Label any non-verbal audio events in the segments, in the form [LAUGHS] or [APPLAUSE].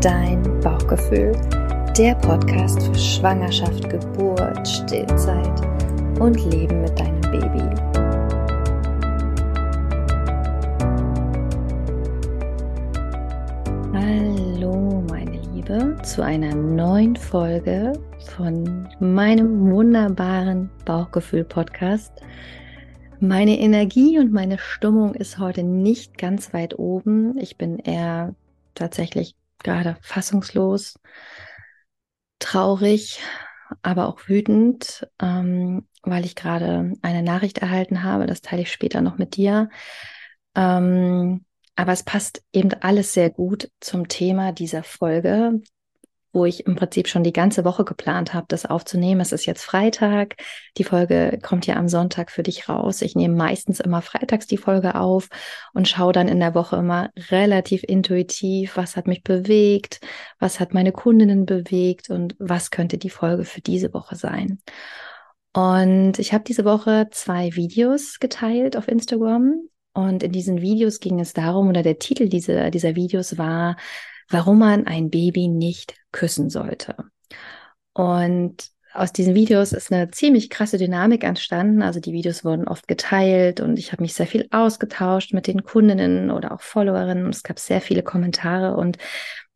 dein Bauchgefühl, der Podcast für Schwangerschaft, Geburt, Stillzeit und Leben mit deinem Baby. Hallo, meine Liebe, zu einer neuen Folge von meinem wunderbaren Bauchgefühl-Podcast. Meine Energie und meine Stimmung ist heute nicht ganz weit oben. Ich bin eher tatsächlich gerade fassungslos, traurig, aber auch wütend, ähm, weil ich gerade eine Nachricht erhalten habe. Das teile ich später noch mit dir. Ähm, aber es passt eben alles sehr gut zum Thema dieser Folge, wo ich im Prinzip schon die ganze Woche geplant habe, das aufzunehmen. Es ist jetzt Freitag. Die Folge kommt ja am Sonntag für dich raus. Ich nehme meistens immer freitags die Folge auf und schaue dann in der Woche immer relativ intuitiv, was hat mich bewegt, was hat meine Kundinnen bewegt und was könnte die Folge für diese Woche sein. Und ich habe diese Woche zwei Videos geteilt auf Instagram. Und in diesen Videos ging es darum, oder der Titel dieser, dieser Videos war, warum man ein Baby nicht küssen sollte. Und aus diesen Videos ist eine ziemlich krasse Dynamik entstanden. Also die Videos wurden oft geteilt und ich habe mich sehr viel ausgetauscht mit den Kundinnen oder auch Followerinnen. Es gab sehr viele Kommentare und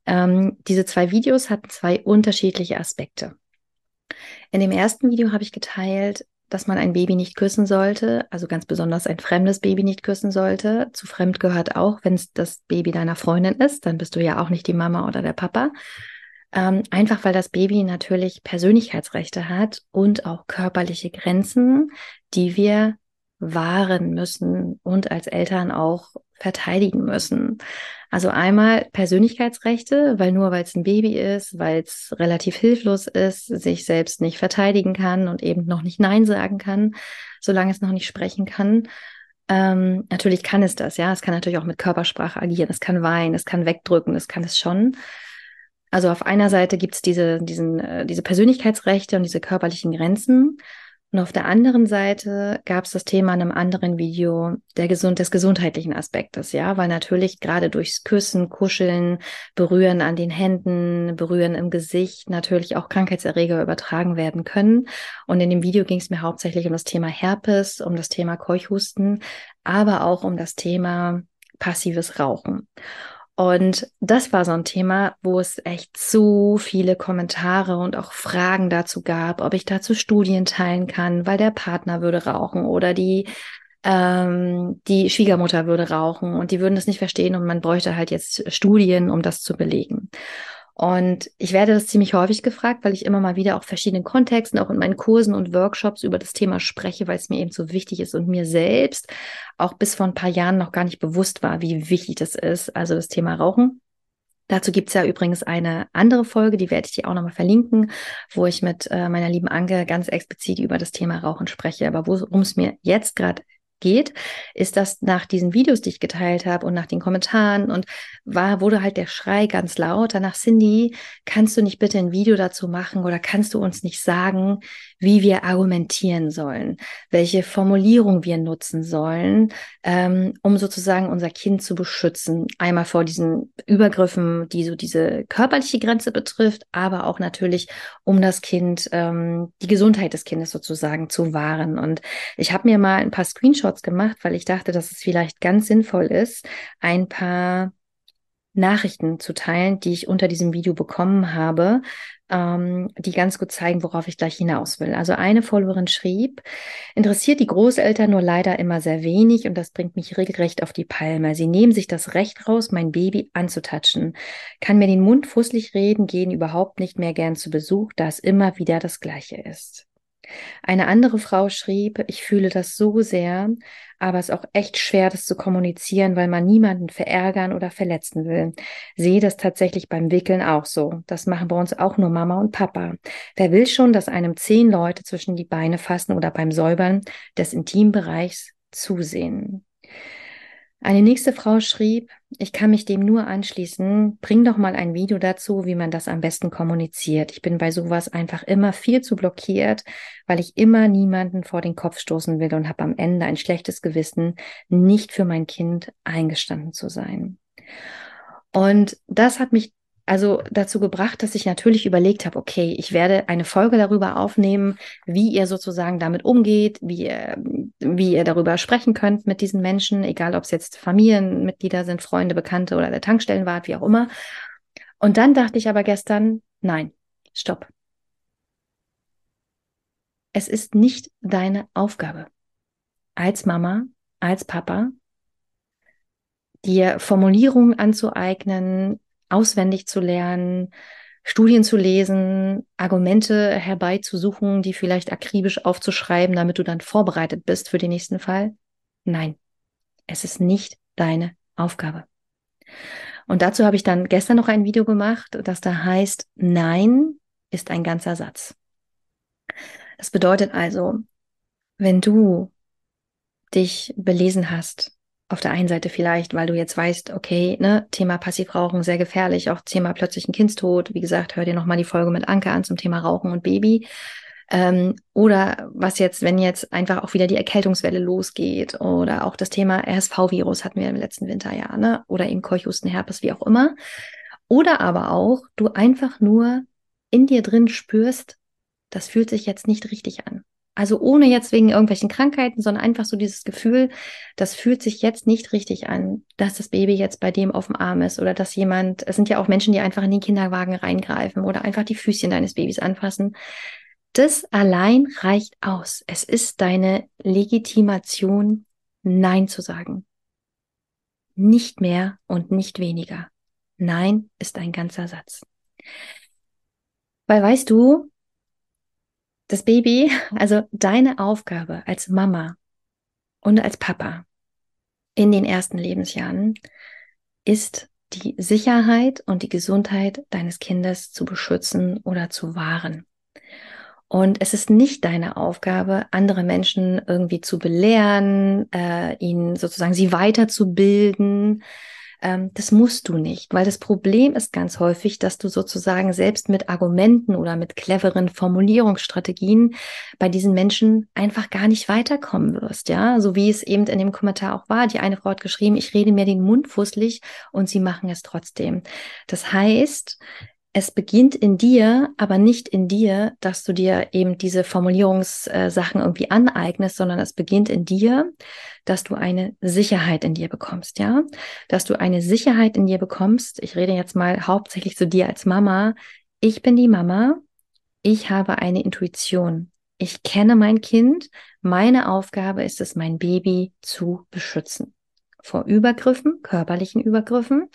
ähm, diese zwei Videos hatten zwei unterschiedliche Aspekte. In dem ersten Video habe ich geteilt, dass man ein Baby nicht küssen sollte, also ganz besonders ein fremdes Baby nicht küssen sollte. Zu fremd gehört auch, wenn es das Baby deiner Freundin ist, dann bist du ja auch nicht die Mama oder der Papa. Ähm, einfach weil das Baby natürlich Persönlichkeitsrechte hat und auch körperliche Grenzen, die wir wahren müssen und als Eltern auch verteidigen müssen. Also einmal Persönlichkeitsrechte, weil nur weil es ein Baby ist, weil es relativ hilflos ist, sich selbst nicht verteidigen kann und eben noch nicht Nein sagen kann, solange es noch nicht sprechen kann. Ähm, natürlich kann es das, ja. Es kann natürlich auch mit Körpersprache agieren, es kann weinen, es kann wegdrücken, es kann es schon. Also auf einer Seite gibt es diese, äh, diese Persönlichkeitsrechte und diese körperlichen Grenzen. Und auf der anderen Seite gab es das Thema in einem anderen Video der gesund, des gesundheitlichen Aspektes, ja, weil natürlich gerade durchs Küssen, Kuscheln, Berühren an den Händen, Berühren im Gesicht natürlich auch Krankheitserreger übertragen werden können. Und in dem Video ging es mir hauptsächlich um das Thema Herpes, um das Thema Keuchhusten, aber auch um das Thema passives Rauchen. Und das war so ein Thema, wo es echt so viele Kommentare und auch Fragen dazu gab, ob ich dazu Studien teilen kann, weil der Partner würde rauchen oder die ähm, die Schwiegermutter würde rauchen und die würden das nicht verstehen und man bräuchte halt jetzt Studien, um das zu belegen. Und ich werde das ziemlich häufig gefragt, weil ich immer mal wieder auch verschiedenen Kontexten, auch in meinen Kursen und Workshops über das Thema spreche, weil es mir eben so wichtig ist und mir selbst auch bis vor ein paar Jahren noch gar nicht bewusst war, wie wichtig das ist. Also das Thema Rauchen. Dazu gibt's ja übrigens eine andere Folge, die werde ich dir auch nochmal verlinken, wo ich mit äh, meiner lieben Anke ganz explizit über das Thema Rauchen spreche. Aber worum es mir jetzt gerade geht, ist, dass nach diesen Videos, die ich geteilt habe und nach den Kommentaren und war, wurde halt der Schrei ganz laut danach, Cindy, kannst du nicht bitte ein Video dazu machen oder kannst du uns nicht sagen, wie wir argumentieren sollen, welche Formulierung wir nutzen sollen, ähm, um sozusagen unser Kind zu beschützen. Einmal vor diesen Übergriffen, die so diese körperliche Grenze betrifft, aber auch natürlich, um das Kind, ähm, die Gesundheit des Kindes sozusagen zu wahren. Und ich habe mir mal ein paar Screenshots gemacht, weil ich dachte, dass es vielleicht ganz sinnvoll ist, ein paar Nachrichten zu teilen, die ich unter diesem Video bekommen habe, ähm, die ganz gut zeigen, worauf ich gleich hinaus will. Also eine Followerin schrieb, interessiert die Großeltern nur leider immer sehr wenig und das bringt mich regelrecht auf die Palme. Sie nehmen sich das Recht raus, mein Baby anzutatschen. Kann mir den Mund fußlich reden, gehen überhaupt nicht mehr gern zu Besuch, da es immer wieder das Gleiche ist. Eine andere Frau schrieb, ich fühle das so sehr, aber es ist auch echt schwer, das zu kommunizieren, weil man niemanden verärgern oder verletzen will. Sehe das tatsächlich beim Wickeln auch so. Das machen bei uns auch nur Mama und Papa. Wer will schon, dass einem zehn Leute zwischen die Beine fassen oder beim Säubern des Intimbereichs zusehen? Eine nächste Frau schrieb, ich kann mich dem nur anschließen, bring doch mal ein Video dazu, wie man das am besten kommuniziert. Ich bin bei sowas einfach immer viel zu blockiert, weil ich immer niemanden vor den Kopf stoßen will und habe am Ende ein schlechtes Gewissen, nicht für mein Kind eingestanden zu sein. Und das hat mich also dazu gebracht, dass ich natürlich überlegt habe, okay, ich werde eine Folge darüber aufnehmen, wie ihr sozusagen damit umgeht, wie ihr, wie ihr darüber sprechen könnt mit diesen Menschen, egal ob es jetzt Familienmitglieder sind, Freunde, Bekannte oder der Tankstellenwart, wie auch immer. Und dann dachte ich aber gestern, nein, stopp. Es ist nicht deine Aufgabe als Mama, als Papa, dir Formulierungen anzueignen, auswendig zu lernen, Studien zu lesen, Argumente herbeizusuchen, die vielleicht akribisch aufzuschreiben, damit du dann vorbereitet bist für den nächsten Fall? Nein, es ist nicht deine Aufgabe. Und dazu habe ich dann gestern noch ein Video gemacht, das da heißt, Nein ist ein ganzer Satz. Das bedeutet also, wenn du dich belesen hast, auf der einen Seite vielleicht, weil du jetzt weißt, okay, ne, Thema Passivrauchen sehr gefährlich, auch Thema plötzlichen Kindstod. Wie gesagt, hör dir nochmal die Folge mit Anke an zum Thema Rauchen und Baby. Ähm, oder was jetzt, wenn jetzt einfach auch wieder die Erkältungswelle losgeht oder auch das Thema RSV-Virus hatten wir im letzten Winterjahr, ne? Oder eben Keuchhusten, Herpes, wie auch immer. Oder aber auch du einfach nur in dir drin spürst, das fühlt sich jetzt nicht richtig an. Also ohne jetzt wegen irgendwelchen Krankheiten, sondern einfach so dieses Gefühl, das fühlt sich jetzt nicht richtig an, dass das Baby jetzt bei dem auf dem Arm ist oder dass jemand, es sind ja auch Menschen, die einfach in den Kinderwagen reingreifen oder einfach die Füßchen deines Babys anfassen. Das allein reicht aus. Es ist deine Legitimation, Nein zu sagen. Nicht mehr und nicht weniger. Nein ist ein ganzer Satz. Weil weißt du, das Baby, also deine Aufgabe als Mama und als Papa in den ersten Lebensjahren ist die Sicherheit und die Gesundheit deines Kindes zu beschützen oder zu wahren. Und es ist nicht deine Aufgabe, andere Menschen irgendwie zu belehren, äh, ihnen sozusagen sie weiterzubilden, ähm, das musst du nicht, weil das Problem ist ganz häufig, dass du sozusagen selbst mit Argumenten oder mit cleveren Formulierungsstrategien bei diesen Menschen einfach gar nicht weiterkommen wirst, ja, so wie es eben in dem Kommentar auch war. Die eine Frau hat geschrieben, ich rede mir den Mund fusselig und sie machen es trotzdem. Das heißt, es beginnt in dir, aber nicht in dir, dass du dir eben diese Formulierungssachen irgendwie aneignest, sondern es beginnt in dir, dass du eine Sicherheit in dir bekommst, ja? Dass du eine Sicherheit in dir bekommst. Ich rede jetzt mal hauptsächlich zu dir als Mama. Ich bin die Mama. Ich habe eine Intuition. Ich kenne mein Kind. Meine Aufgabe ist es, mein Baby zu beschützen. Vor Übergriffen, körperlichen Übergriffen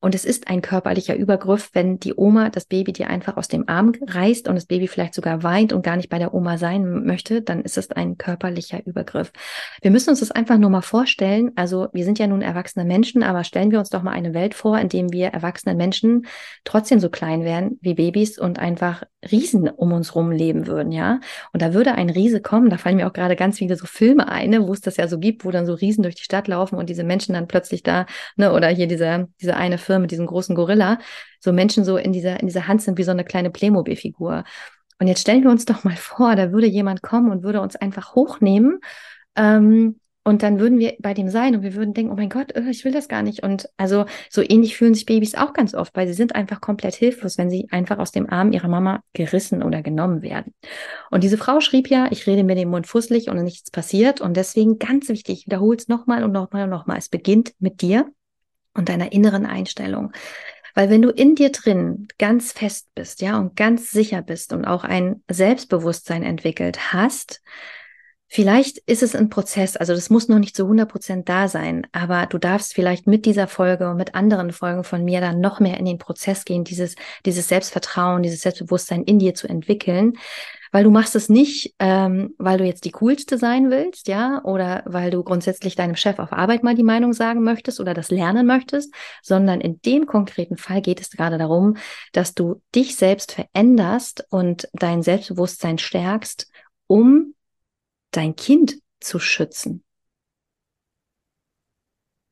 und es ist ein körperlicher Übergriff, wenn die Oma das Baby dir einfach aus dem Arm reißt und das Baby vielleicht sogar weint und gar nicht bei der Oma sein möchte, dann ist es ein körperlicher Übergriff. Wir müssen uns das einfach nur mal vorstellen. Also wir sind ja nun erwachsene Menschen, aber stellen wir uns doch mal eine Welt vor, in dem wir erwachsenen Menschen trotzdem so klein wären wie Babys und einfach Riesen um uns rum leben würden, ja. Und da würde ein Riese kommen, da fallen mir auch gerade ganz viele so Filme ein, ne, wo es das ja so gibt, wo dann so Riesen durch die Stadt laufen und diese Menschen dann plötzlich da, ne, oder hier diese, diese eine Firma mit diesem großen Gorilla, so Menschen so in dieser, in dieser Hand sind wie so eine kleine Playmobil-Figur. Und jetzt stellen wir uns doch mal vor, da würde jemand kommen und würde uns einfach hochnehmen. Ähm, und dann würden wir bei dem sein und wir würden denken, oh mein Gott, äh, ich will das gar nicht. Und also so ähnlich fühlen sich Babys auch ganz oft, weil sie sind einfach komplett hilflos, wenn sie einfach aus dem Arm ihrer Mama gerissen oder genommen werden. Und diese Frau schrieb ja, ich rede mir den Mund fusselig und nichts passiert. Und deswegen ganz wichtig, ich wiederhole es nochmal und nochmal und nochmal. Es beginnt mit dir und deiner inneren Einstellung. Weil wenn du in dir drin ganz fest bist, ja, und ganz sicher bist und auch ein Selbstbewusstsein entwickelt hast, Vielleicht ist es ein Prozess, also das muss noch nicht zu 100 Prozent da sein, aber du darfst vielleicht mit dieser Folge und mit anderen Folgen von mir dann noch mehr in den Prozess gehen, dieses, dieses Selbstvertrauen, dieses Selbstbewusstsein in dir zu entwickeln, weil du machst es nicht, ähm, weil du jetzt die coolste sein willst, ja, oder weil du grundsätzlich deinem Chef auf Arbeit mal die Meinung sagen möchtest oder das lernen möchtest, sondern in dem konkreten Fall geht es gerade darum, dass du dich selbst veränderst und dein Selbstbewusstsein stärkst, um dein Kind zu schützen.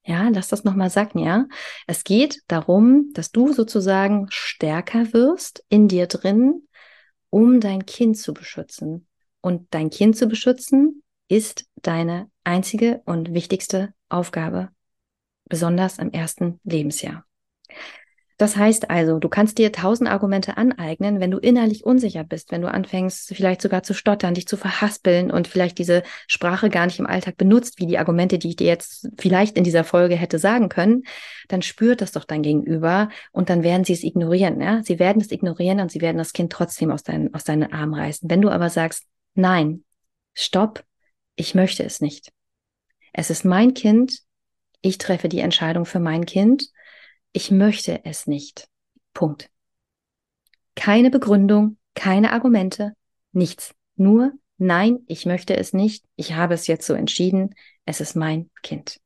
Ja, lass das nochmal sagen, ja. Es geht darum, dass du sozusagen stärker wirst in dir drin, um dein Kind zu beschützen. Und dein Kind zu beschützen ist deine einzige und wichtigste Aufgabe, besonders im ersten Lebensjahr. Das heißt also, du kannst dir tausend Argumente aneignen, wenn du innerlich unsicher bist, wenn du anfängst, vielleicht sogar zu stottern, dich zu verhaspeln und vielleicht diese Sprache gar nicht im Alltag benutzt, wie die Argumente, die ich dir jetzt vielleicht in dieser Folge hätte sagen können, dann spürt das doch dein Gegenüber und dann werden sie es ignorieren. Ja? Sie werden es ignorieren und sie werden das Kind trotzdem aus, dein, aus deinen Armen reißen. Wenn du aber sagst, nein, stopp, ich möchte es nicht. Es ist mein Kind, ich treffe die Entscheidung für mein Kind ich möchte es nicht. Punkt. Keine Begründung, keine Argumente, nichts. Nur, nein, ich möchte es nicht. Ich habe es jetzt so entschieden. Es ist mein Kind.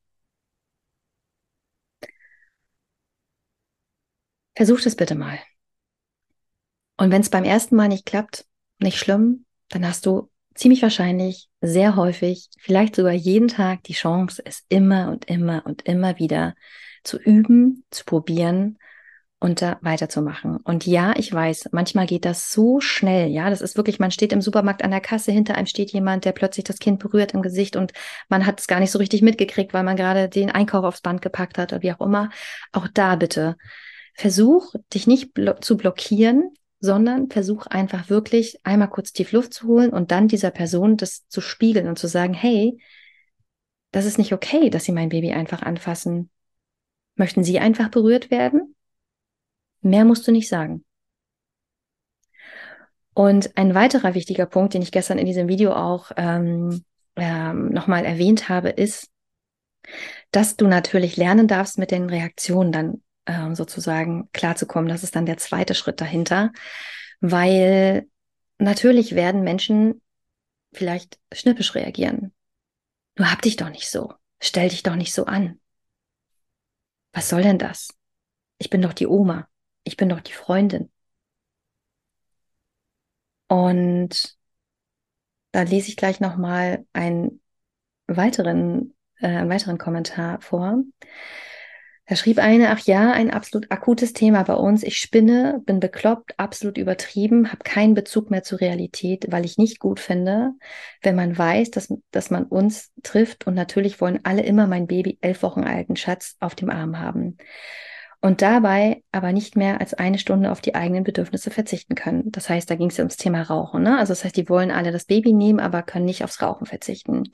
Versucht es bitte mal. Und wenn es beim ersten Mal nicht klappt, nicht schlimm, dann hast du ziemlich wahrscheinlich sehr häufig, vielleicht sogar jeden Tag die Chance, es immer und immer und immer wieder zu üben, zu probieren und da weiterzumachen. Und ja, ich weiß, manchmal geht das so schnell. Ja, das ist wirklich, man steht im Supermarkt an der Kasse, hinter einem steht jemand, der plötzlich das Kind berührt im Gesicht und man hat es gar nicht so richtig mitgekriegt, weil man gerade den Einkauf aufs Band gepackt hat oder wie auch immer. Auch da bitte. Versuch, dich nicht blo zu blockieren, sondern versuch einfach wirklich einmal kurz tief Luft zu holen und dann dieser Person das zu spiegeln und zu sagen, hey, das ist nicht okay, dass sie mein Baby einfach anfassen. Möchten Sie einfach berührt werden? Mehr musst du nicht sagen. Und ein weiterer wichtiger Punkt, den ich gestern in diesem Video auch ähm, ähm, nochmal erwähnt habe, ist, dass du natürlich lernen darfst, mit den Reaktionen dann ähm, sozusagen klarzukommen. Das ist dann der zweite Schritt dahinter, weil natürlich werden Menschen vielleicht schnippisch reagieren. Du hab dich doch nicht so. Stell dich doch nicht so an. Was soll denn das? Ich bin doch die Oma. Ich bin doch die Freundin. Und da lese ich gleich nochmal einen weiteren, äh, einen weiteren Kommentar vor. Da schrieb eine, ach ja, ein absolut akutes Thema bei uns. Ich spinne, bin bekloppt, absolut übertrieben, habe keinen Bezug mehr zur Realität, weil ich nicht gut finde, wenn man weiß, dass, dass man uns trifft. Und natürlich wollen alle immer mein Baby, elf Wochen alten Schatz, auf dem Arm haben. Und dabei aber nicht mehr als eine Stunde auf die eigenen Bedürfnisse verzichten können. Das heißt, da ging es ja ums Thema Rauchen. Ne? Also das heißt, die wollen alle das Baby nehmen, aber können nicht aufs Rauchen verzichten.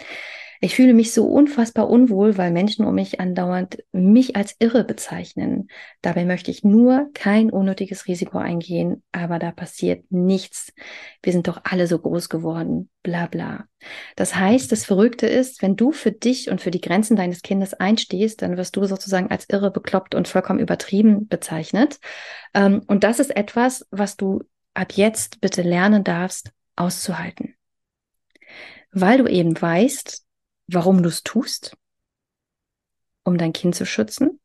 Ich fühle mich so unfassbar unwohl, weil Menschen um mich andauernd mich als irre bezeichnen. Dabei möchte ich nur kein unnötiges Risiko eingehen, aber da passiert nichts. Wir sind doch alle so groß geworden, bla bla. Das heißt, das Verrückte ist, wenn du für dich und für die Grenzen deines Kindes einstehst, dann wirst du sozusagen als irre, bekloppt und vollkommen übertrieben bezeichnet. Ähm, und das ist etwas, was du ab jetzt bitte lernen darfst, auszuhalten. Weil du eben weißt, warum du es tust, um dein Kind zu schützen.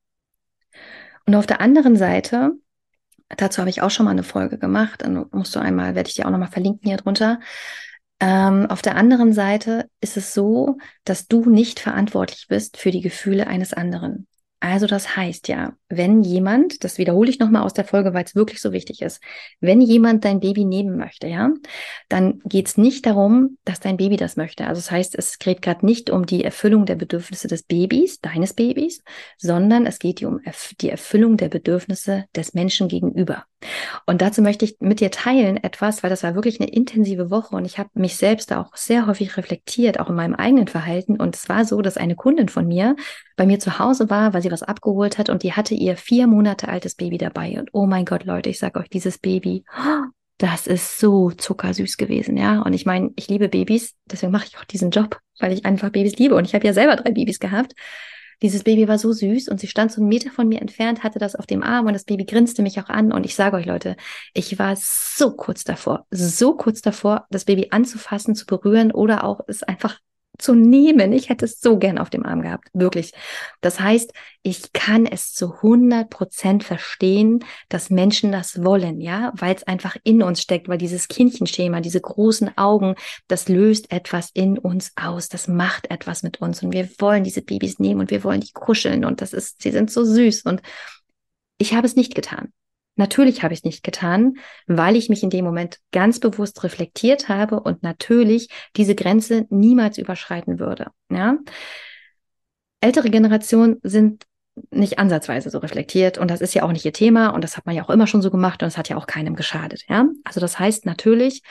Und auf der anderen Seite, dazu habe ich auch schon mal eine Folge gemacht, dann musst du einmal, werde ich dir auch nochmal verlinken hier drunter. Ähm, auf der anderen Seite ist es so, dass du nicht verantwortlich bist für die Gefühle eines anderen. Also das heißt ja, wenn jemand, das wiederhole ich nochmal aus der Folge, weil es wirklich so wichtig ist, wenn jemand dein Baby nehmen möchte, ja, dann geht es nicht darum, dass dein Baby das möchte. Also das heißt, es geht gerade nicht um die Erfüllung der Bedürfnisse des Babys, deines Babys, sondern es geht um die Erfüllung der Bedürfnisse des Menschen gegenüber. Und dazu möchte ich mit dir teilen etwas, weil das war wirklich eine intensive Woche und ich habe mich selbst da auch sehr häufig reflektiert, auch in meinem eigenen Verhalten. Und es war so, dass eine Kundin von mir bei mir zu Hause war, weil sie was abgeholt hat und die hatte ihr vier Monate altes Baby dabei. Und oh mein Gott, Leute, ich sage euch, dieses Baby, das ist so zuckersüß gewesen, ja. Und ich meine, ich liebe Babys, deswegen mache ich auch diesen Job, weil ich einfach Babys liebe. Und ich habe ja selber drei Babys gehabt. Dieses Baby war so süß und sie stand so einen Meter von mir entfernt, hatte das auf dem Arm und das Baby grinste mich auch an. Und ich sage euch, Leute, ich war so kurz davor, so kurz davor, das Baby anzufassen, zu berühren oder auch es einfach zu nehmen. Ich hätte es so gern auf dem Arm gehabt, wirklich. Das heißt, ich kann es zu 100 Prozent verstehen, dass Menschen das wollen, ja, weil es einfach in uns steckt, weil dieses Kindchenschema, diese großen Augen, das löst etwas in uns aus, das macht etwas mit uns und wir wollen diese Babys nehmen und wir wollen die kuscheln und das ist, sie sind so süß und ich habe es nicht getan. Natürlich habe ich es nicht getan, weil ich mich in dem Moment ganz bewusst reflektiert habe und natürlich diese Grenze niemals überschreiten würde. Ja? Ältere Generationen sind nicht ansatzweise so reflektiert und das ist ja auch nicht ihr Thema und das hat man ja auch immer schon so gemacht und es hat ja auch keinem geschadet, ja. Also das heißt, natürlich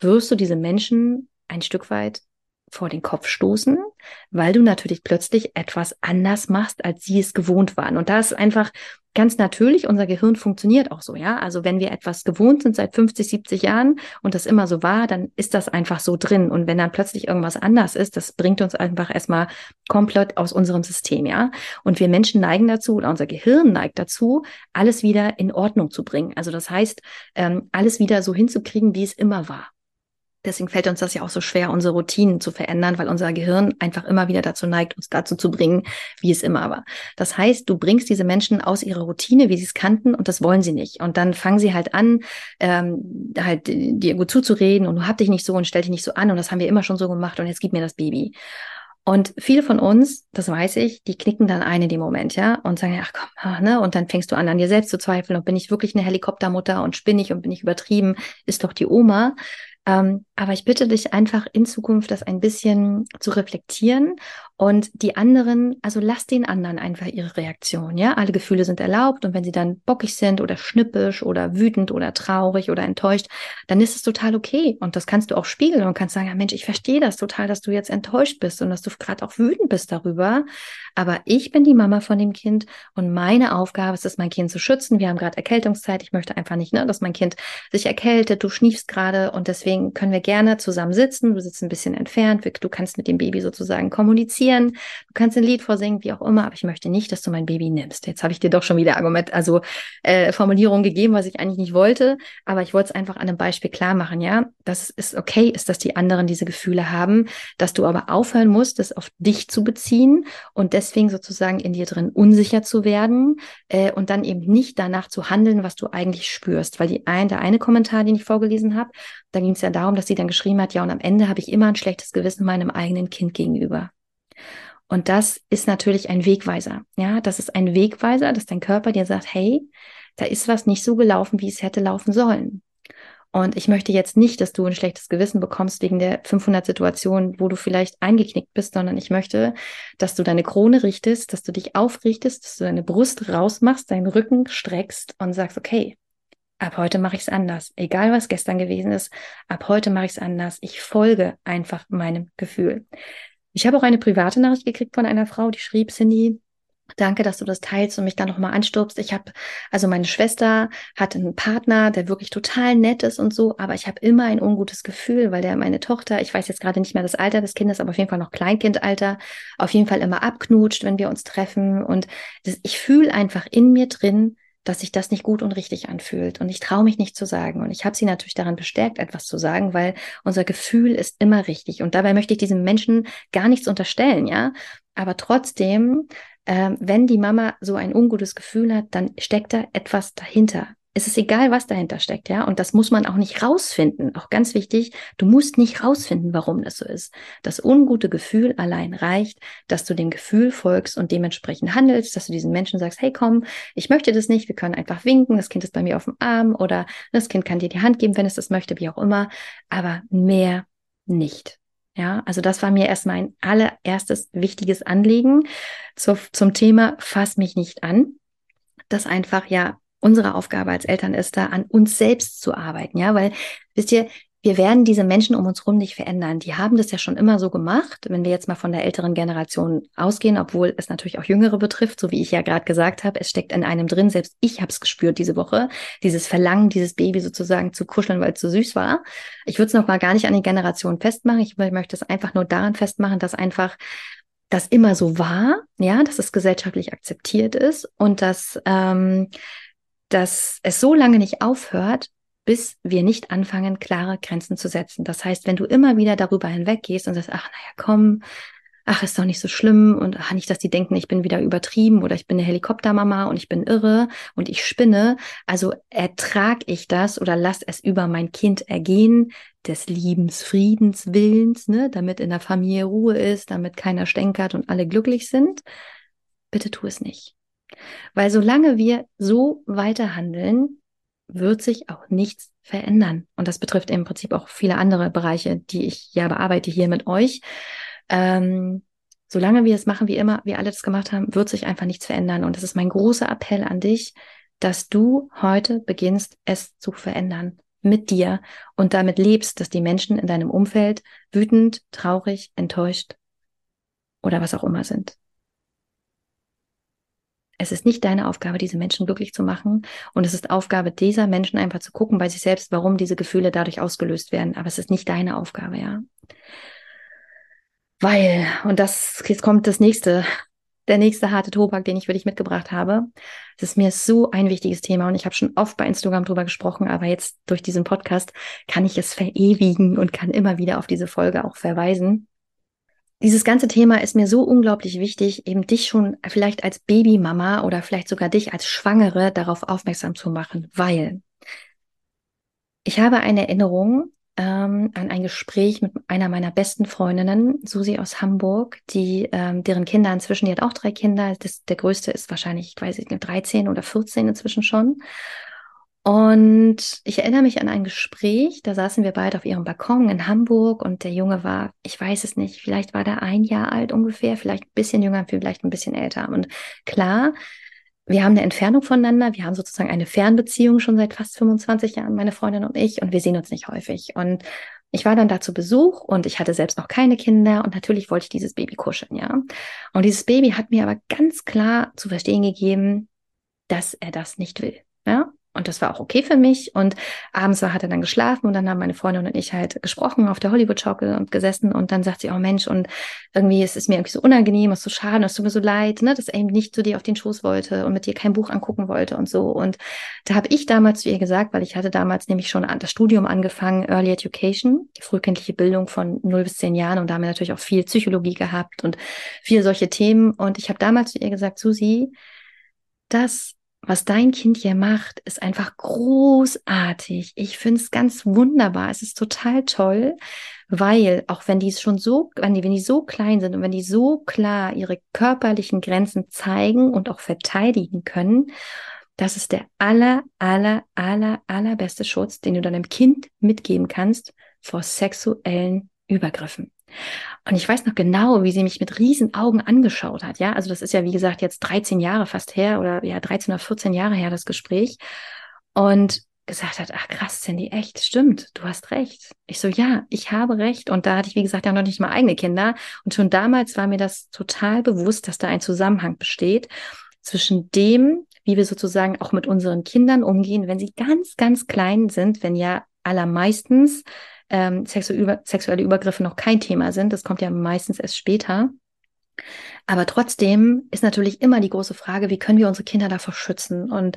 wirst du diese Menschen ein Stück weit vor den Kopf stoßen, weil du natürlich plötzlich etwas anders machst, als sie es gewohnt waren. Und da ist einfach ganz natürlich, unser Gehirn funktioniert auch so, ja. Also wenn wir etwas gewohnt sind seit 50, 70 Jahren und das immer so war, dann ist das einfach so drin. Und wenn dann plötzlich irgendwas anders ist, das bringt uns einfach erstmal komplett aus unserem System, ja. Und wir Menschen neigen dazu, oder unser Gehirn neigt dazu, alles wieder in Ordnung zu bringen. Also das heißt, ähm, alles wieder so hinzukriegen, wie es immer war. Deswegen fällt uns das ja auch so schwer, unsere Routinen zu verändern, weil unser Gehirn einfach immer wieder dazu neigt, uns dazu zu bringen, wie es immer war. Das heißt, du bringst diese Menschen aus ihrer Routine, wie sie es kannten, und das wollen sie nicht. Und dann fangen sie halt an, ähm, halt dir gut zuzureden und du hab dich nicht so und stell dich nicht so an und das haben wir immer schon so gemacht und jetzt gib mir das Baby. Und viele von uns, das weiß ich, die knicken dann ein in dem Moment, ja, und sagen, ach komm, ach, ne, und dann fängst du an, an dir selbst zu zweifeln und bin ich wirklich eine Helikoptermutter und spinnig und bin ich übertrieben, ist doch die Oma. Ähm, aber ich bitte dich einfach in Zukunft das ein bisschen zu reflektieren und die anderen, also lass den anderen einfach ihre Reaktion, ja. Alle Gefühle sind erlaubt und wenn sie dann bockig sind oder schnippisch oder wütend oder traurig oder enttäuscht, dann ist es total okay und das kannst du auch spiegeln und kannst sagen, ja Mensch, ich verstehe das total, dass du jetzt enttäuscht bist und dass du gerade auch wütend bist darüber, aber ich bin die Mama von dem Kind und meine Aufgabe ist es, mein Kind zu schützen. Wir haben gerade Erkältungszeit, ich möchte einfach nicht, ne, dass mein Kind sich erkältet, du schniefst gerade und deswegen können wir gerne zusammen sitzen. Du sitzt ein bisschen entfernt. Du kannst mit dem Baby sozusagen kommunizieren. Du kannst ein Lied vorsingen, wie auch immer. Aber ich möchte nicht, dass du mein Baby nimmst. Jetzt habe ich dir doch schon wieder Argument, also äh, Formulierung gegeben, was ich eigentlich nicht wollte. Aber ich wollte es einfach an einem Beispiel klar machen, ja, dass es okay ist, dass die anderen diese Gefühle haben, dass du aber aufhören musst, das auf dich zu beziehen und deswegen sozusagen in dir drin unsicher zu werden äh, und dann eben nicht danach zu handeln, was du eigentlich spürst. Weil die ein, der eine Kommentar, den ich vorgelesen habe, da ging es ja darum, dass sie dann geschrieben hat, ja, und am Ende habe ich immer ein schlechtes Gewissen meinem eigenen Kind gegenüber. Und das ist natürlich ein Wegweiser. Ja, das ist ein Wegweiser, dass dein Körper dir sagt, hey, da ist was nicht so gelaufen, wie es hätte laufen sollen. Und ich möchte jetzt nicht, dass du ein schlechtes Gewissen bekommst wegen der 500 Situationen, wo du vielleicht eingeknickt bist, sondern ich möchte, dass du deine Krone richtest, dass du dich aufrichtest, dass du deine Brust rausmachst, deinen Rücken streckst und sagst, okay, ab heute mache ich es anders. Egal was gestern gewesen ist, ab heute mache ich es anders. Ich folge einfach meinem Gefühl. Ich habe auch eine private Nachricht gekriegt von einer Frau, die schrieb, Cindy, Danke, dass du das teilst und mich da nochmal anstupst. Ich habe, also meine Schwester hat einen Partner, der wirklich total nett ist und so, aber ich habe immer ein ungutes Gefühl, weil der meine Tochter, ich weiß jetzt gerade nicht mehr das Alter des Kindes, aber auf jeden Fall noch Kleinkindalter, auf jeden Fall immer abknutscht, wenn wir uns treffen. Und das, ich fühle einfach in mir drin, dass sich das nicht gut und richtig anfühlt. Und ich traue mich nicht zu sagen. Und ich habe sie natürlich daran bestärkt, etwas zu sagen, weil unser Gefühl ist immer richtig. Und dabei möchte ich diesem Menschen gar nichts unterstellen, ja. Aber trotzdem, äh, wenn die Mama so ein ungutes Gefühl hat, dann steckt da etwas dahinter es ist egal, was dahinter steckt, ja. Und das muss man auch nicht rausfinden. Auch ganz wichtig, du musst nicht rausfinden, warum das so ist. Das ungute Gefühl allein reicht, dass du dem Gefühl folgst und dementsprechend handelst, dass du diesen Menschen sagst, hey komm, ich möchte das nicht, wir können einfach winken, das Kind ist bei mir auf dem Arm oder das Kind kann dir die Hand geben, wenn es das möchte, wie auch immer, aber mehr nicht. Ja, also das war mir erstmal ein allererstes wichtiges Anliegen zu, zum Thema Fass mich nicht an. Das einfach ja unsere Aufgabe als Eltern ist da, an uns selbst zu arbeiten, ja, weil, wisst ihr, wir werden diese Menschen um uns herum nicht verändern. Die haben das ja schon immer so gemacht, wenn wir jetzt mal von der älteren Generation ausgehen, obwohl es natürlich auch Jüngere betrifft, so wie ich ja gerade gesagt habe, es steckt in einem drin, selbst ich habe es gespürt diese Woche, dieses Verlangen, dieses Baby sozusagen zu kuscheln, weil es so süß war. Ich würde es noch mal gar nicht an die Generation festmachen, ich möchte es einfach nur daran festmachen, dass einfach das immer so war, ja, dass es gesellschaftlich akzeptiert ist und dass ähm, dass es so lange nicht aufhört, bis wir nicht anfangen, klare Grenzen zu setzen. Das heißt, wenn du immer wieder darüber hinweggehst und sagst, ach, naja, komm, ach, ist doch nicht so schlimm und ach, nicht, dass die denken, ich bin wieder übertrieben oder ich bin eine Helikoptermama und ich bin irre und ich spinne. Also ertrag ich das oder lass es über mein Kind ergehen, des Liebens, Friedens, Willens, ne, damit in der Familie Ruhe ist, damit keiner stänkert und alle glücklich sind. Bitte tu es nicht. Weil solange wir so weiter handeln, wird sich auch nichts verändern. Und das betrifft im Prinzip auch viele andere Bereiche, die ich ja bearbeite hier mit euch. Ähm, Solange wir es machen, wie immer, wir alle das gemacht haben, wird sich einfach nichts verändern. Und das ist mein großer Appell an dich, dass du heute beginnst, es zu verändern mit dir und damit lebst, dass die Menschen in deinem Umfeld wütend, traurig, enttäuscht oder was auch immer sind. Es ist nicht deine Aufgabe, diese Menschen glücklich zu machen. Und es ist Aufgabe dieser Menschen einfach zu gucken bei sich selbst, warum diese Gefühle dadurch ausgelöst werden. Aber es ist nicht deine Aufgabe, ja. Weil, und das, jetzt kommt das nächste, der nächste harte Tobak, den ich für dich mitgebracht habe. Es ist mir so ein wichtiges Thema und ich habe schon oft bei Instagram drüber gesprochen, aber jetzt durch diesen Podcast kann ich es verewigen und kann immer wieder auf diese Folge auch verweisen. Dieses ganze Thema ist mir so unglaublich wichtig, eben dich schon vielleicht als Babymama oder vielleicht sogar dich als Schwangere darauf aufmerksam zu machen, weil ich habe eine Erinnerung ähm, an ein Gespräch mit einer meiner besten Freundinnen, Susi aus Hamburg, die ähm, deren Kinder inzwischen, die hat auch drei Kinder, das, der größte ist wahrscheinlich, ich weiß nicht, 13 oder 14 inzwischen schon. Und ich erinnere mich an ein Gespräch, da saßen wir beide auf ihrem Balkon in Hamburg und der Junge war, ich weiß es nicht, vielleicht war der ein Jahr alt ungefähr, vielleicht ein bisschen jünger, vielleicht ein bisschen älter. Und klar, wir haben eine Entfernung voneinander, wir haben sozusagen eine Fernbeziehung schon seit fast 25 Jahren, meine Freundin und ich, und wir sehen uns nicht häufig. Und ich war dann da zu Besuch und ich hatte selbst noch keine Kinder und natürlich wollte ich dieses Baby kuscheln, ja. Und dieses Baby hat mir aber ganz klar zu verstehen gegeben, dass er das nicht will. Ja, und das war auch okay für mich. Und abends war, hat er dann geschlafen und dann haben meine Freundin und ich halt gesprochen auf der Hollywood-Schaukel und gesessen. Und dann sagt sie, oh Mensch, und irgendwie ist es mir irgendwie so unangenehm, es ist so schade, es tut mir so leid, ne, dass er eben nicht zu dir auf den Schoß wollte und mit dir kein Buch angucken wollte und so. Und da habe ich damals zu ihr gesagt, weil ich hatte damals nämlich schon das Studium angefangen, Early Education, die frühkindliche Bildung von 0 bis 10 Jahren und damit natürlich auch viel Psychologie gehabt und viel solche Themen. Und ich habe damals zu ihr gesagt, Susi, das was dein Kind hier macht, ist einfach großartig. Ich finde es ganz wunderbar. Es ist total toll, weil auch wenn die schon so, wenn die, wenn die so klein sind und wenn die so klar ihre körperlichen Grenzen zeigen und auch verteidigen können, das ist der aller, aller, aller, allerbeste Schutz, den du deinem Kind mitgeben kannst vor sexuellen Übergriffen. Und ich weiß noch genau, wie sie mich mit riesen Augen angeschaut hat. Ja, also das ist ja, wie gesagt, jetzt 13 Jahre fast her oder ja, 13 oder 14 Jahre her, das Gespräch. Und gesagt hat, ach krass, Cindy, echt, stimmt, du hast recht. Ich so, ja, ich habe recht. Und da hatte ich, wie gesagt, ja noch nicht mal eigene Kinder. Und schon damals war mir das total bewusst, dass da ein Zusammenhang besteht zwischen dem, wie wir sozusagen auch mit unseren Kindern umgehen, wenn sie ganz, ganz klein sind, wenn ja allermeistens ähm, sexuelle Übergriffe noch kein Thema sind. Das kommt ja meistens erst später. Aber trotzdem ist natürlich immer die große Frage, wie können wir unsere Kinder davor schützen? Und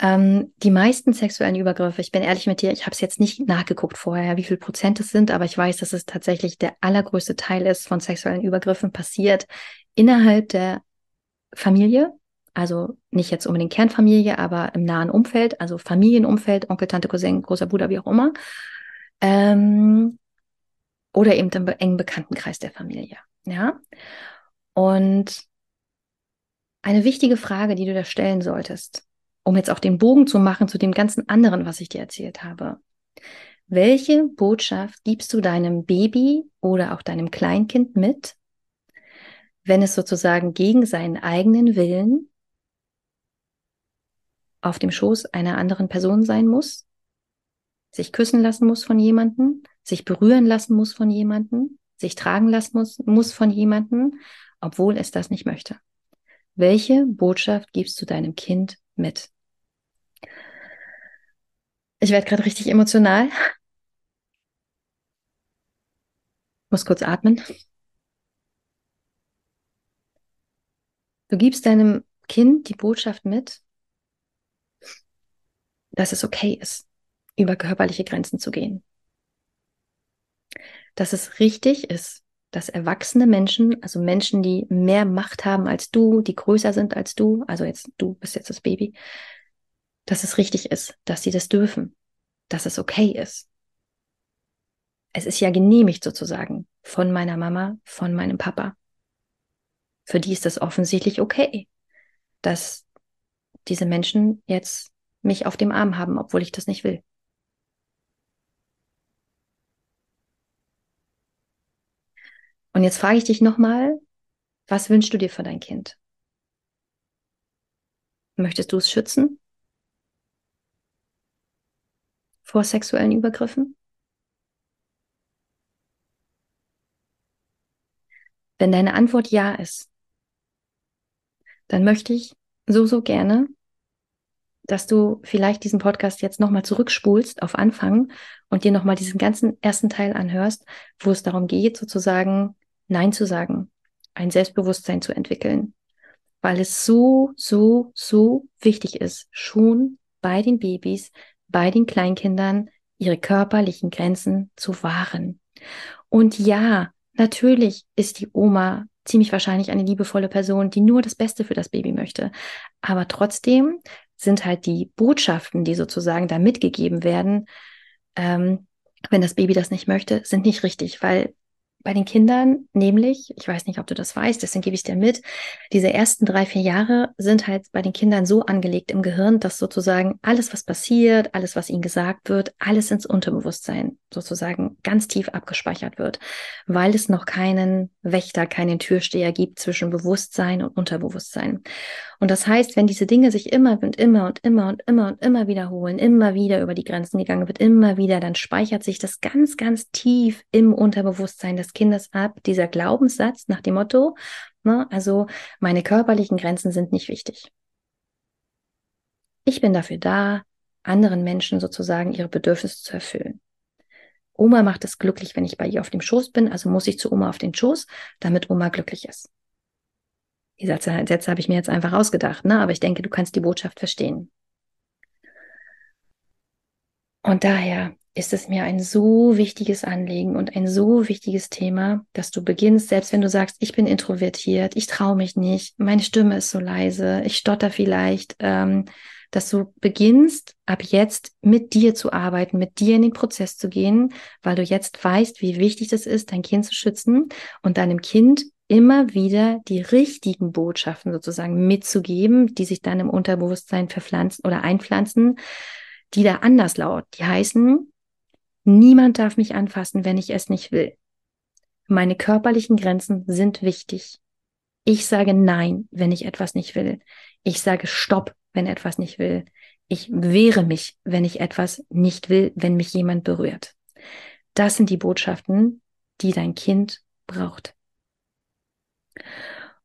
ähm, die meisten sexuellen Übergriffe, ich bin ehrlich mit dir, ich habe es jetzt nicht nachgeguckt vorher, wie viel Prozent es sind, aber ich weiß, dass es tatsächlich der allergrößte Teil ist von sexuellen Übergriffen passiert innerhalb der Familie. Also nicht jetzt unbedingt Kernfamilie, aber im nahen Umfeld, also Familienumfeld, Onkel, Tante, Cousin, großer Bruder, wie auch immer ähm, oder eben im engen Bekanntenkreis der Familie. Ja. Und eine wichtige Frage, die du da stellen solltest, um jetzt auch den Bogen zu machen zu dem ganzen anderen, was ich dir erzählt habe. Welche Botschaft gibst du deinem Baby oder auch deinem Kleinkind mit, wenn es sozusagen gegen seinen eigenen Willen auf dem Schoß einer anderen Person sein muss sich küssen lassen muss von jemandem, sich berühren lassen muss von jemandem, sich tragen lassen muss, muss von jemandem, obwohl es das nicht möchte. Welche Botschaft gibst du deinem Kind mit? Ich werde gerade richtig emotional. Muss kurz atmen. Du gibst deinem Kind die Botschaft mit, dass es okay ist über körperliche Grenzen zu gehen. Dass es richtig ist, dass erwachsene Menschen, also Menschen, die mehr Macht haben als du, die größer sind als du, also jetzt du bist jetzt das Baby, dass es richtig ist, dass sie das dürfen, dass es okay ist. Es ist ja genehmigt sozusagen von meiner Mama, von meinem Papa. Für die ist das offensichtlich okay, dass diese Menschen jetzt mich auf dem Arm haben, obwohl ich das nicht will. Und jetzt frage ich dich nochmal, Was wünschst du dir für dein Kind? Möchtest du es schützen? Vor sexuellen Übergriffen? Wenn deine Antwort ja ist, dann möchte ich so, so gerne, dass du vielleicht diesen Podcast jetzt nochmal zurückspulst auf Anfang und dir nochmal diesen ganzen ersten Teil anhörst, wo es darum geht, sozusagen Nein zu sagen, ein Selbstbewusstsein zu entwickeln, weil es so, so, so wichtig ist, schon bei den Babys, bei den Kleinkindern ihre körperlichen Grenzen zu wahren. Und ja, natürlich ist die Oma ziemlich wahrscheinlich eine liebevolle Person, die nur das Beste für das Baby möchte. Aber trotzdem sind halt die Botschaften, die sozusagen da mitgegeben werden, ähm, wenn das Baby das nicht möchte, sind nicht richtig, weil bei den Kindern, nämlich, ich weiß nicht, ob du das weißt, deswegen gebe ich dir mit, diese ersten drei, vier Jahre sind halt bei den Kindern so angelegt im Gehirn, dass sozusagen alles, was passiert, alles, was ihnen gesagt wird, alles ins Unterbewusstsein sozusagen ganz tief abgespeichert wird, weil es noch keinen Wächter, keinen Türsteher gibt zwischen Bewusstsein und Unterbewusstsein. Und das heißt, wenn diese Dinge sich immer und immer und immer und immer und immer wiederholen, immer wieder über die Grenzen gegangen wird, immer wieder, dann speichert sich das ganz, ganz tief im Unterbewusstsein des Kindes ab, dieser Glaubenssatz nach dem Motto, ne, also meine körperlichen Grenzen sind nicht wichtig. Ich bin dafür da, anderen Menschen sozusagen ihre Bedürfnisse zu erfüllen. Oma macht es glücklich, wenn ich bei ihr auf dem Schoß bin, also muss ich zu Oma auf den Schoß, damit Oma glücklich ist. Die Sätze, Sätze habe ich mir jetzt einfach ausgedacht, ne? aber ich denke, du kannst die Botschaft verstehen. Und daher ist es mir ein so wichtiges Anliegen und ein so wichtiges Thema, dass du beginnst, selbst wenn du sagst, ich bin introvertiert, ich traue mich nicht, meine Stimme ist so leise, ich stotter vielleicht, ähm, dass du beginnst, ab jetzt mit dir zu arbeiten, mit dir in den Prozess zu gehen, weil du jetzt weißt, wie wichtig es ist, dein Kind zu schützen und deinem Kind immer wieder die richtigen Botschaften sozusagen mitzugeben, die sich dann im Unterbewusstsein verpflanzen oder einpflanzen, die da anders lauten. Die heißen, niemand darf mich anfassen, wenn ich es nicht will. Meine körperlichen Grenzen sind wichtig. Ich sage Nein, wenn ich etwas nicht will. Ich sage Stopp, wenn etwas nicht will. Ich wehre mich, wenn ich etwas nicht will, wenn mich jemand berührt. Das sind die Botschaften, die dein Kind braucht.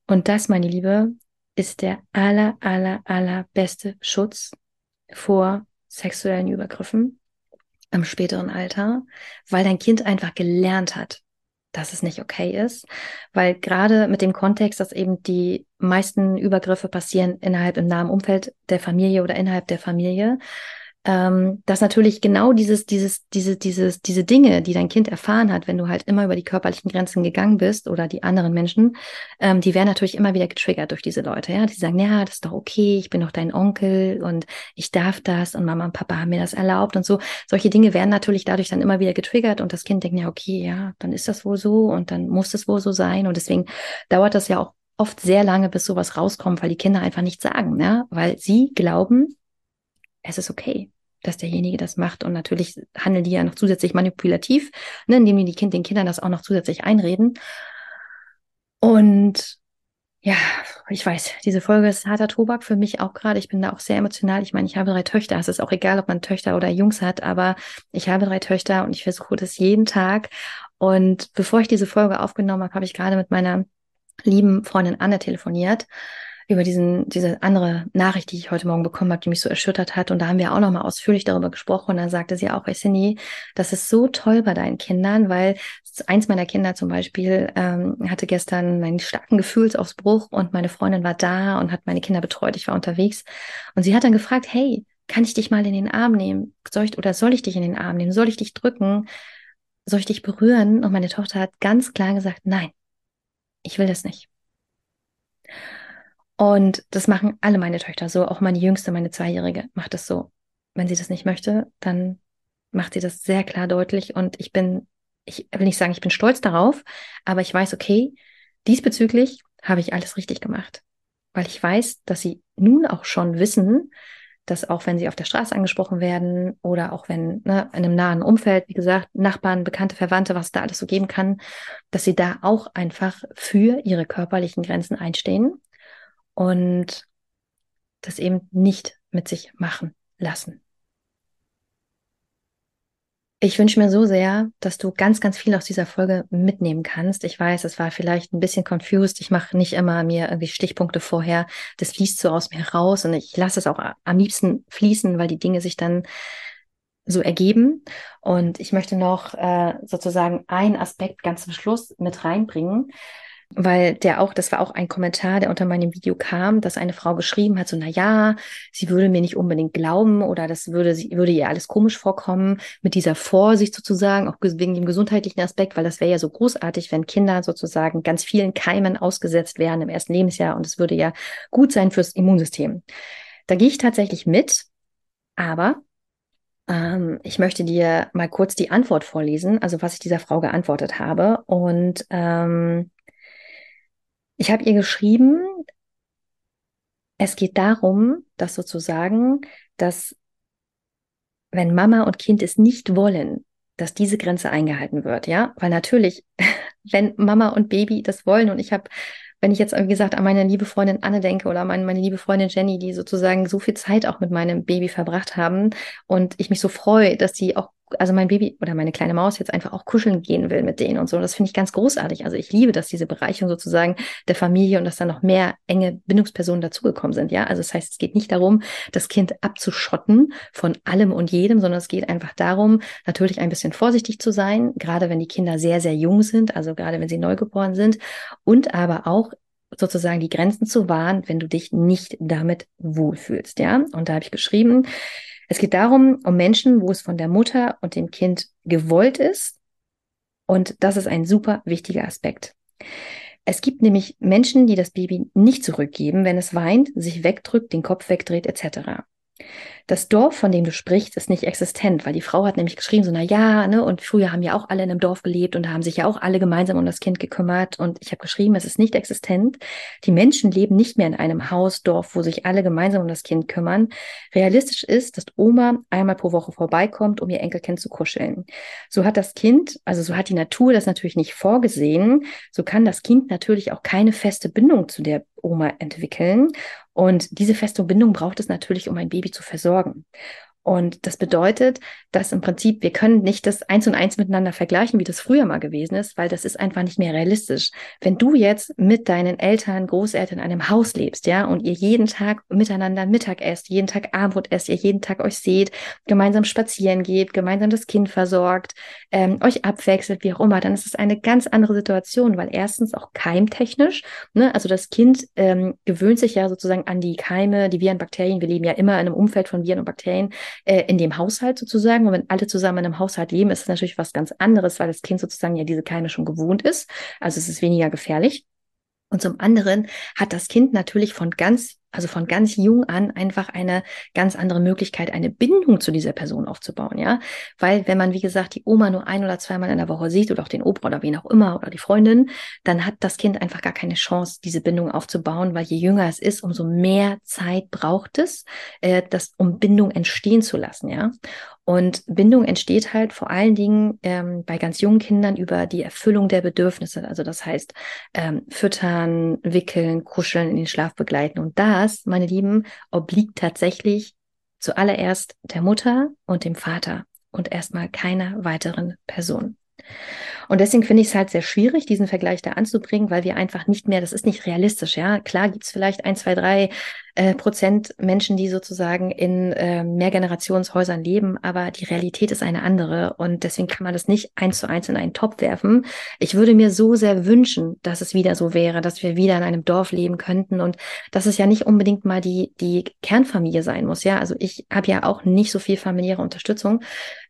Und das, meine Liebe, ist der aller, aller, aller beste Schutz vor sexuellen Übergriffen im späteren Alter, weil dein Kind einfach gelernt hat, dass es nicht okay ist, weil gerade mit dem Kontext, dass eben die meisten Übergriffe passieren innerhalb im nahen Umfeld der Familie oder innerhalb der Familie, ähm, dass natürlich genau dieses, dieses, diese, dieses, diese Dinge, die dein Kind erfahren hat, wenn du halt immer über die körperlichen Grenzen gegangen bist oder die anderen Menschen, ähm, die werden natürlich immer wieder getriggert durch diese Leute, ja. Die sagen, ja, das ist doch okay, ich bin doch dein Onkel und ich darf das und Mama und Papa haben mir das erlaubt und so. Solche Dinge werden natürlich dadurch dann immer wieder getriggert und das Kind denkt, ja, okay, ja, dann ist das wohl so und dann muss es wohl so sein. Und deswegen dauert das ja auch oft sehr lange, bis sowas rauskommt, weil die Kinder einfach nichts sagen, ja, weil sie glauben, es ist okay, dass derjenige das macht. Und natürlich handeln die ja noch zusätzlich manipulativ, ne, indem die kind, den Kindern das auch noch zusätzlich einreden. Und ja, ich weiß, diese Folge ist harter Tobak für mich auch gerade. Ich bin da auch sehr emotional. Ich meine, ich habe drei Töchter. Es ist auch egal, ob man Töchter oder Jungs hat, aber ich habe drei Töchter und ich versuche das jeden Tag. Und bevor ich diese Folge aufgenommen habe, habe ich gerade mit meiner lieben Freundin Anne telefoniert über diesen, diese andere Nachricht, die ich heute Morgen bekommen habe, die mich so erschüttert hat. Und da haben wir auch nochmal ausführlich darüber gesprochen. Und dann sagte sie auch, Cindy, das ist so toll bei deinen Kindern, weil eins meiner Kinder zum Beispiel ähm, hatte gestern einen starken Gefühlsausbruch und meine Freundin war da und hat meine Kinder betreut. Ich war unterwegs. Und sie hat dann gefragt, hey, kann ich dich mal in den Arm nehmen? Soll ich, oder soll ich dich in den Arm nehmen? Soll ich dich drücken? Soll ich dich berühren? Und meine Tochter hat ganz klar gesagt, nein, ich will das nicht. Und das machen alle meine Töchter so, auch meine jüngste, meine Zweijährige macht es so. Wenn sie das nicht möchte, dann macht sie das sehr klar deutlich. Und ich bin, ich will nicht sagen, ich bin stolz darauf, aber ich weiß, okay, diesbezüglich habe ich alles richtig gemacht, weil ich weiß, dass sie nun auch schon wissen, dass auch wenn sie auf der Straße angesprochen werden oder auch wenn ne, in einem nahen Umfeld, wie gesagt, Nachbarn, Bekannte, Verwandte, was da alles so geben kann, dass sie da auch einfach für ihre körperlichen Grenzen einstehen und das eben nicht mit sich machen lassen. Ich wünsche mir so sehr, dass du ganz, ganz viel aus dieser Folge mitnehmen kannst. Ich weiß, es war vielleicht ein bisschen confused. Ich mache nicht immer mir irgendwie Stichpunkte vorher. Das fließt so aus mir raus und ich lasse es auch am liebsten fließen, weil die Dinge sich dann so ergeben. Und ich möchte noch äh, sozusagen einen Aspekt ganz zum Schluss mit reinbringen, weil der auch, das war auch ein Kommentar, der unter meinem Video kam, dass eine Frau geschrieben hat, so, na ja, sie würde mir nicht unbedingt glauben oder das würde, sie würde ihr alles komisch vorkommen, mit dieser Vorsicht sozusagen, auch wegen dem gesundheitlichen Aspekt, weil das wäre ja so großartig, wenn Kinder sozusagen ganz vielen Keimen ausgesetzt wären im ersten Lebensjahr und es würde ja gut sein fürs Immunsystem. Da gehe ich tatsächlich mit, aber ähm, ich möchte dir mal kurz die Antwort vorlesen, also was ich dieser Frau geantwortet habe. Und ähm, ich habe ihr geschrieben, es geht darum, dass sozusagen, dass wenn Mama und Kind es nicht wollen, dass diese Grenze eingehalten wird, ja, weil natürlich, [LAUGHS] wenn Mama und Baby das wollen und ich habe wenn ich jetzt, wie gesagt, an meine liebe Freundin Anne denke oder an meine, meine liebe Freundin Jenny, die sozusagen so viel Zeit auch mit meinem Baby verbracht haben und ich mich so freue, dass sie auch also mein Baby oder meine kleine Maus jetzt einfach auch kuscheln gehen will mit denen und so. Das finde ich ganz großartig. Also ich liebe, dass diese Bereicherung sozusagen der Familie und dass da noch mehr enge Bindungspersonen dazugekommen sind. Ja, also das heißt, es geht nicht darum, das Kind abzuschotten von allem und jedem, sondern es geht einfach darum, natürlich ein bisschen vorsichtig zu sein, gerade wenn die Kinder sehr, sehr jung sind, also gerade wenn sie neugeboren sind und aber auch sozusagen die Grenzen zu wahren, wenn du dich nicht damit wohlfühlst, ja. Und da habe ich geschrieben, es geht darum, um Menschen, wo es von der Mutter und dem Kind gewollt ist. Und das ist ein super wichtiger Aspekt. Es gibt nämlich Menschen, die das Baby nicht zurückgeben, wenn es weint, sich wegdrückt, den Kopf wegdreht etc. Das Dorf, von dem du sprichst, ist nicht existent, weil die Frau hat nämlich geschrieben, so, na ja, ne, und früher haben ja auch alle in einem Dorf gelebt und haben sich ja auch alle gemeinsam um das Kind gekümmert. Und ich habe geschrieben, es ist nicht existent. Die Menschen leben nicht mehr in einem Haus, Dorf, wo sich alle gemeinsam um das Kind kümmern. Realistisch ist, dass Oma einmal pro Woche vorbeikommt, um ihr Enkelkind zu kuscheln. So hat das Kind, also so hat die Natur das natürlich nicht vorgesehen. So kann das Kind natürlich auch keine feste Bindung zu der Oma entwickeln. Und diese feste Bindung braucht es natürlich, um ein Baby zu versorgen. sorgen. Und das bedeutet, dass im Prinzip wir können nicht das eins und eins miteinander vergleichen, wie das früher mal gewesen ist, weil das ist einfach nicht mehr realistisch. Wenn du jetzt mit deinen Eltern, Großeltern in einem Haus lebst, ja, und ihr jeden Tag miteinander Mittag esst, jeden Tag Abendbrot esst, ihr jeden Tag euch seht, gemeinsam spazieren geht, gemeinsam das Kind versorgt, ähm, euch abwechselt, wie auch immer, dann ist es eine ganz andere Situation, weil erstens auch keimtechnisch, ne, also das Kind ähm, gewöhnt sich ja sozusagen an die Keime, die Viren, Bakterien. Wir leben ja immer in einem Umfeld von Viren und Bakterien äh, in dem Haushalt sozusagen. Und wenn alle zusammen in einem Haushalt leben, ist es natürlich was ganz anderes, weil das Kind sozusagen ja diese Keime schon gewohnt ist. Also es ist weniger gefährlich. Und zum anderen hat das Kind natürlich von ganz also von ganz jung an einfach eine ganz andere Möglichkeit, eine Bindung zu dieser Person aufzubauen, ja. Weil wenn man, wie gesagt, die Oma nur ein oder zweimal in der Woche sieht oder auch den Opa oder wen auch immer oder die Freundin, dann hat das Kind einfach gar keine Chance, diese Bindung aufzubauen, weil je jünger es ist, umso mehr Zeit braucht es, äh, das, um Bindung entstehen zu lassen, ja. Und Bindung entsteht halt vor allen Dingen ähm, bei ganz jungen Kindern über die Erfüllung der Bedürfnisse. Also das heißt, ähm, füttern, wickeln, kuscheln, in den Schlaf begleiten. Und das, meine Lieben, obliegt tatsächlich zuallererst der Mutter und dem Vater und erstmal keiner weiteren Person. Und deswegen finde ich es halt sehr schwierig, diesen Vergleich da anzubringen, weil wir einfach nicht mehr, das ist nicht realistisch, ja. Klar gibt es vielleicht ein, zwei, drei äh, Prozent Menschen, die sozusagen in äh, Mehrgenerationshäusern leben, aber die Realität ist eine andere und deswegen kann man das nicht eins zu eins in einen Topf werfen. Ich würde mir so sehr wünschen, dass es wieder so wäre, dass wir wieder in einem Dorf leben könnten und dass es ja nicht unbedingt mal die, die Kernfamilie sein muss, ja. Also ich habe ja auch nicht so viel familiäre Unterstützung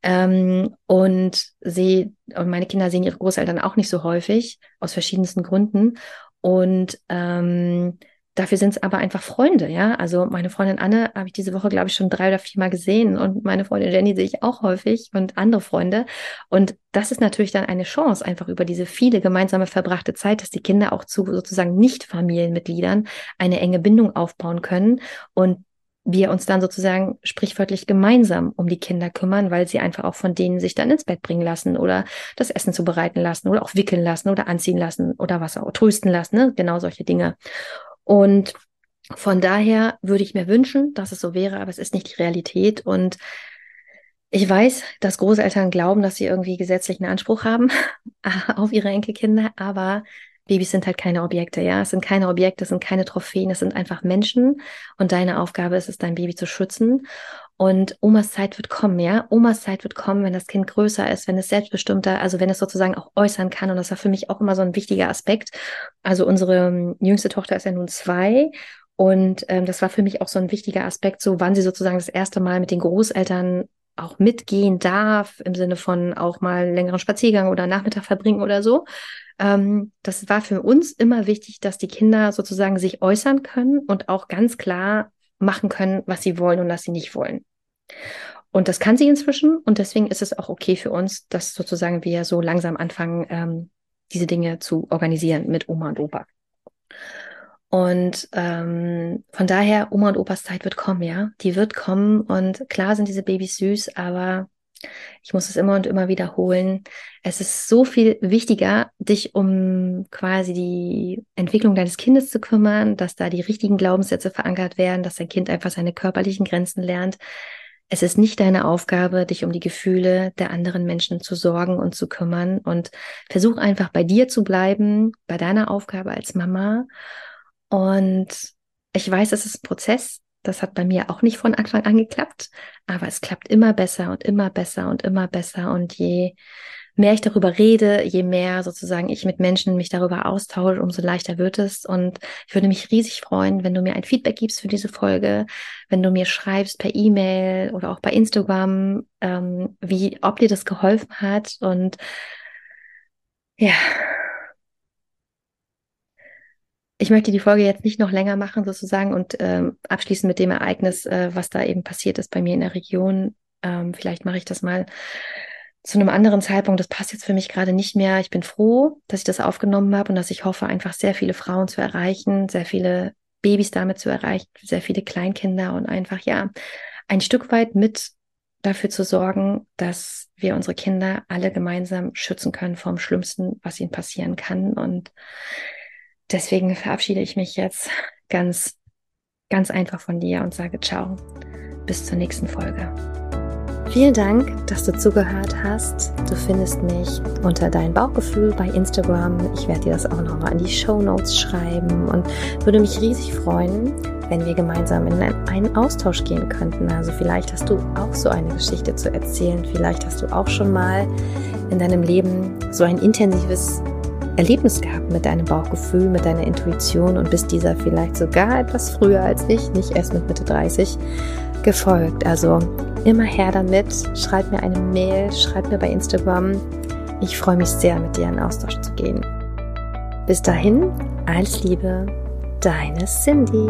ähm, und sehe, und meine Kinder sehen ihre Großeltern auch nicht so häufig, aus verschiedensten Gründen. Und ähm, Dafür sind es aber einfach Freunde, ja. Also meine Freundin Anne habe ich diese Woche, glaube ich, schon drei oder vier Mal gesehen und meine Freundin Jenny sehe ich auch häufig und andere Freunde. Und das ist natürlich dann eine Chance, einfach über diese viele gemeinsame verbrachte Zeit, dass die Kinder auch zu sozusagen Nicht-Familienmitgliedern eine enge Bindung aufbauen können und wir uns dann sozusagen sprichwörtlich gemeinsam um die Kinder kümmern, weil sie einfach auch von denen sich dann ins Bett bringen lassen oder das Essen zubereiten lassen oder auch wickeln lassen oder anziehen lassen oder was auch trösten lassen, ne? genau solche Dinge. Und von daher würde ich mir wünschen, dass es so wäre, aber es ist nicht die Realität und ich weiß, dass Großeltern glauben, dass sie irgendwie gesetzlichen Anspruch haben [LAUGHS] auf ihre Enkelkinder, aber Babys sind halt keine Objekte, ja. Es sind keine Objekte, es sind keine Trophäen, es sind einfach Menschen. Und deine Aufgabe ist es, dein Baby zu schützen. Und Omas Zeit wird kommen, ja. Omas Zeit wird kommen, wenn das Kind größer ist, wenn es selbstbestimmter, also wenn es sozusagen auch äußern kann. Und das war für mich auch immer so ein wichtiger Aspekt. Also unsere ähm, jüngste Tochter ist ja nun zwei. Und ähm, das war für mich auch so ein wichtiger Aspekt, so wann sie sozusagen das erste Mal mit den Großeltern auch mitgehen darf, im Sinne von auch mal längeren Spaziergang oder Nachmittag verbringen oder so. Ähm, das war für uns immer wichtig, dass die Kinder sozusagen sich äußern können und auch ganz klar machen können, was sie wollen und was sie nicht wollen. Und das kann sie inzwischen und deswegen ist es auch okay für uns, dass sozusagen wir so langsam anfangen, ähm, diese Dinge zu organisieren mit Oma und Opa. Und ähm, von daher, Oma und Opas Zeit wird kommen, ja. Die wird kommen und klar sind diese Babys süß, aber ich muss es immer und immer wiederholen. Es ist so viel wichtiger, dich um quasi die Entwicklung deines Kindes zu kümmern, dass da die richtigen Glaubenssätze verankert werden, dass dein Kind einfach seine körperlichen Grenzen lernt. Es ist nicht deine Aufgabe, dich um die Gefühle der anderen Menschen zu sorgen und zu kümmern. Und versuch einfach bei dir zu bleiben, bei deiner Aufgabe als Mama. Und ich weiß, es ist ein Prozess. Das hat bei mir auch nicht von Anfang an geklappt, aber es klappt immer besser und immer besser und immer besser. Und je mehr ich darüber rede, je mehr sozusagen ich mit Menschen mich darüber austausche, umso leichter wird es. Und ich würde mich riesig freuen, wenn du mir ein Feedback gibst für diese Folge, wenn du mir schreibst per E-Mail oder auch bei Instagram, ähm, wie, ob dir das geholfen hat. Und ja, ich möchte die Folge jetzt nicht noch länger machen sozusagen und ähm, abschließen mit dem Ereignis, äh, was da eben passiert ist bei mir in der Region. Ähm, vielleicht mache ich das mal zu einem anderen Zeitpunkt. Das passt jetzt für mich gerade nicht mehr. Ich bin froh, dass ich das aufgenommen habe und dass ich hoffe, einfach sehr viele Frauen zu erreichen, sehr viele Babys damit zu erreichen, sehr viele Kleinkinder und einfach ja ein Stück weit mit dafür zu sorgen, dass wir unsere Kinder alle gemeinsam schützen können vom Schlimmsten, was ihnen passieren kann. Und deswegen verabschiede ich mich jetzt ganz, ganz einfach von dir und sage ciao. Bis zur nächsten Folge. Vielen Dank, dass du zugehört hast. Du findest mich unter dein Bauchgefühl bei Instagram. Ich werde dir das auch nochmal in die Show Notes schreiben und würde mich riesig freuen, wenn wir gemeinsam in einen Austausch gehen könnten. Also vielleicht hast du auch so eine Geschichte zu erzählen. Vielleicht hast du auch schon mal in deinem Leben so ein intensives Erlebnis gehabt mit deinem Bauchgefühl, mit deiner Intuition und bist dieser vielleicht sogar etwas früher als ich, nicht erst mit Mitte 30, gefolgt. Also immer her damit. Schreib mir eine Mail, schreib mir bei Instagram. Ich freue mich sehr, mit dir in Austausch zu gehen. Bis dahin, alles Liebe, deine Cindy.